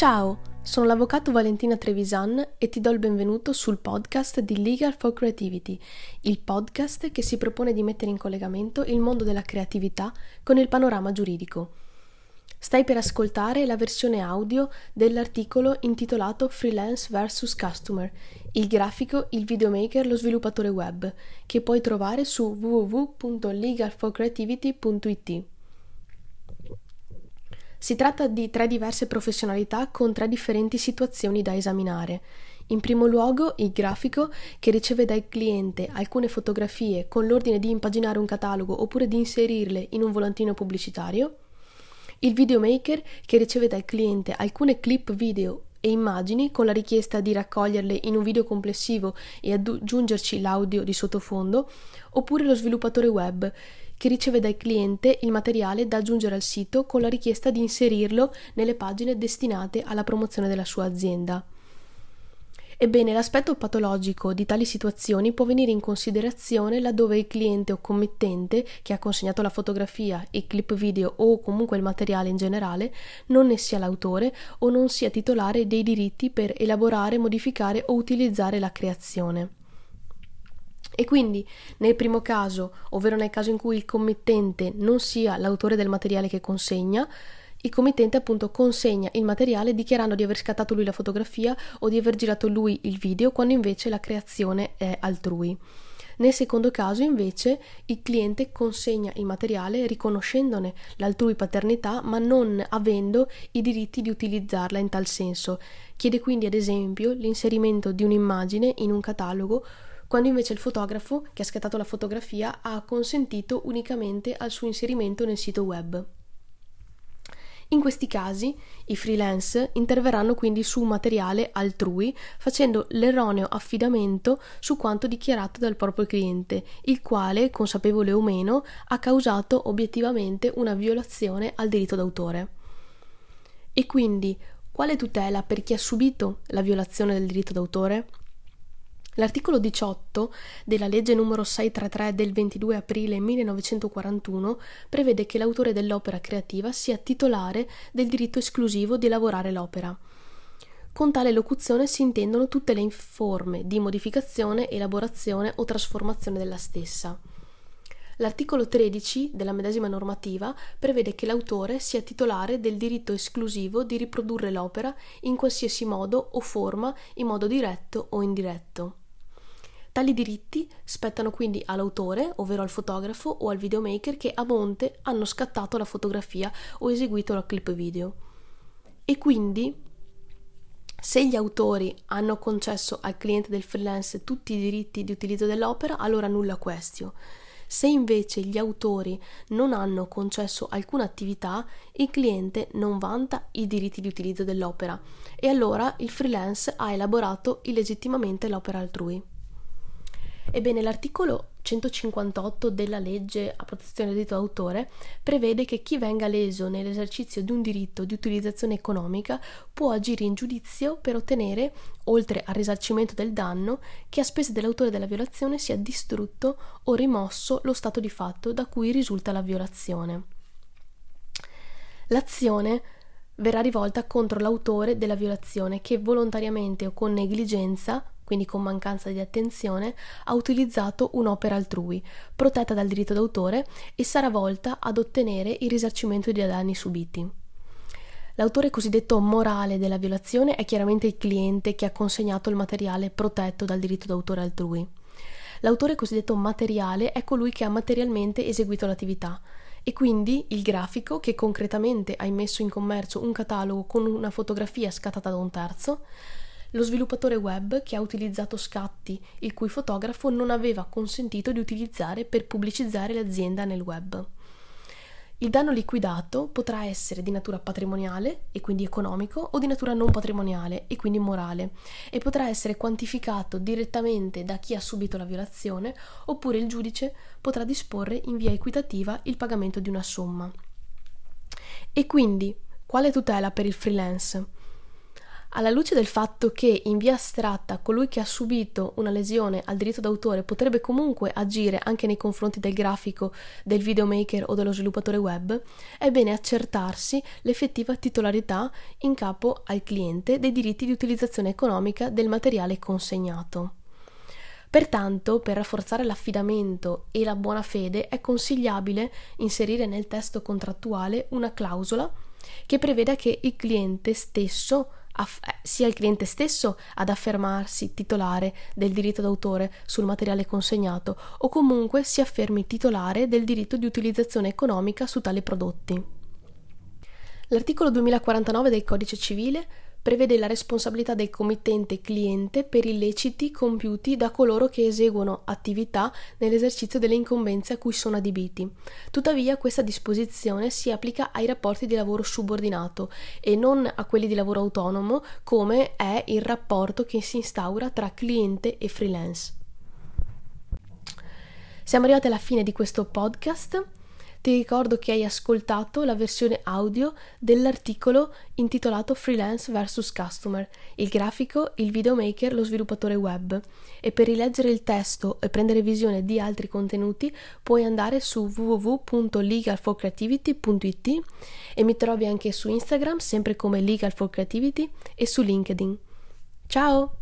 Ciao, sono l'avvocato Valentina Trevisan e ti do il benvenuto sul podcast di Legal for Creativity, il podcast che si propone di mettere in collegamento il mondo della creatività con il panorama giuridico. Stai per ascoltare la versione audio dell'articolo intitolato Freelance vs Customer, il grafico, il videomaker, lo sviluppatore web, che puoi trovare su www.legalforcreativity.it. Si tratta di tre diverse professionalità con tre differenti situazioni da esaminare. In primo luogo il grafico che riceve dal cliente alcune fotografie con l'ordine di impaginare un catalogo oppure di inserirle in un volantino pubblicitario. Il videomaker che riceve dal cliente alcune clip video e immagini con la richiesta di raccoglierle in un video complessivo e aggiungerci l'audio di sottofondo, oppure lo sviluppatore web che riceve dal cliente il materiale da aggiungere al sito con la richiesta di inserirlo nelle pagine destinate alla promozione della sua azienda. Ebbene, l'aspetto patologico di tali situazioni può venire in considerazione laddove il cliente o committente che ha consegnato la fotografia, il clip video o comunque il materiale in generale non ne sia l'autore o non sia titolare dei diritti per elaborare, modificare o utilizzare la creazione. E quindi nel primo caso, ovvero nel caso in cui il committente non sia l'autore del materiale che consegna, il committente appunto consegna il materiale dichiarando di aver scattato lui la fotografia o di aver girato lui il video quando invece la creazione è altrui. Nel secondo caso, invece, il cliente consegna il materiale riconoscendone l'altrui paternità, ma non avendo i diritti di utilizzarla in tal senso. Chiede quindi, ad esempio, l'inserimento di un'immagine in un catalogo quando invece il fotografo che ha scattato la fotografia ha consentito unicamente al suo inserimento nel sito web. In questi casi i freelance interverranno quindi su materiale altrui facendo l'erroneo affidamento su quanto dichiarato dal proprio cliente, il quale, consapevole o meno, ha causato obiettivamente una violazione al diritto d'autore. E quindi quale tutela per chi ha subito la violazione del diritto d'autore? L'articolo 18 della legge numero 633 del 22 aprile 1941 prevede che l'autore dell'opera creativa sia titolare del diritto esclusivo di lavorare l'opera. Con tale locuzione si intendono tutte le forme di modificazione, elaborazione o trasformazione della stessa. L'articolo 13 della medesima normativa prevede che l'autore sia titolare del diritto esclusivo di riprodurre l'opera in qualsiasi modo o forma, in modo diretto o indiretto. Tali diritti spettano quindi all'autore, ovvero al fotografo o al videomaker che a monte hanno scattato la fotografia o eseguito la clip video. E quindi, se gli autori hanno concesso al cliente del freelance tutti i diritti di utilizzo dell'opera, allora nulla questio. Se invece gli autori non hanno concesso alcuna attività, il cliente non vanta i diritti di utilizzo dell'opera e allora il freelance ha elaborato illegittimamente l'opera altrui. Ebbene, l'articolo 158 della legge a protezione del diritto d'autore prevede che chi venga leso nell'esercizio di un diritto di utilizzazione economica può agire in giudizio per ottenere, oltre al risarcimento del danno, che a spese dell'autore della violazione sia distrutto o rimosso lo stato di fatto da cui risulta la violazione. L'azione verrà rivolta contro l'autore della violazione che volontariamente o con negligenza quindi con mancanza di attenzione, ha utilizzato un'opera altrui, protetta dal diritto d'autore, e sarà volta ad ottenere il risarcimento dei danni subiti. L'autore cosiddetto morale della violazione è chiaramente il cliente che ha consegnato il materiale protetto dal diritto d'autore altrui. L'autore cosiddetto materiale è colui che ha materialmente eseguito l'attività e quindi il grafico che concretamente ha immesso in commercio un catalogo con una fotografia scattata da un terzo, lo sviluppatore web che ha utilizzato scatti il cui fotografo non aveva consentito di utilizzare per pubblicizzare l'azienda nel web. Il danno liquidato potrà essere di natura patrimoniale e quindi economico o di natura non patrimoniale e quindi morale e potrà essere quantificato direttamente da chi ha subito la violazione oppure il giudice potrà disporre in via equitativa il pagamento di una somma. E quindi quale tutela per il freelance? Alla luce del fatto che in via astratta colui che ha subito una lesione al diritto d'autore potrebbe comunque agire anche nei confronti del grafico, del videomaker o dello sviluppatore web, è bene accertarsi l'effettiva titolarità in capo al cliente dei diritti di utilizzazione economica del materiale consegnato. Pertanto, per rafforzare l'affidamento e la buona fede, è consigliabile inserire nel testo contrattuale una clausola che preveda che il cliente stesso aff- eh, sia il cliente stesso ad affermarsi titolare del diritto d'autore sul materiale consegnato o comunque si affermi titolare del diritto di utilizzazione economica su tali prodotti. L'articolo 2049 del Codice civile prevede la responsabilità del committente cliente per illeciti compiuti da coloro che eseguono attività nell'esercizio delle incombenze a cui sono adibiti. Tuttavia questa disposizione si applica ai rapporti di lavoro subordinato e non a quelli di lavoro autonomo come è il rapporto che si instaura tra cliente e freelance. Siamo arrivati alla fine di questo podcast. Ti ricordo che hai ascoltato la versione audio dell'articolo intitolato Freelance vs Customer, il grafico, il videomaker, lo sviluppatore web. E per rileggere il testo e prendere visione di altri contenuti puoi andare su www.legalforcreativity.it e mi trovi anche su Instagram sempre come Legal for Creativity e su LinkedIn. Ciao!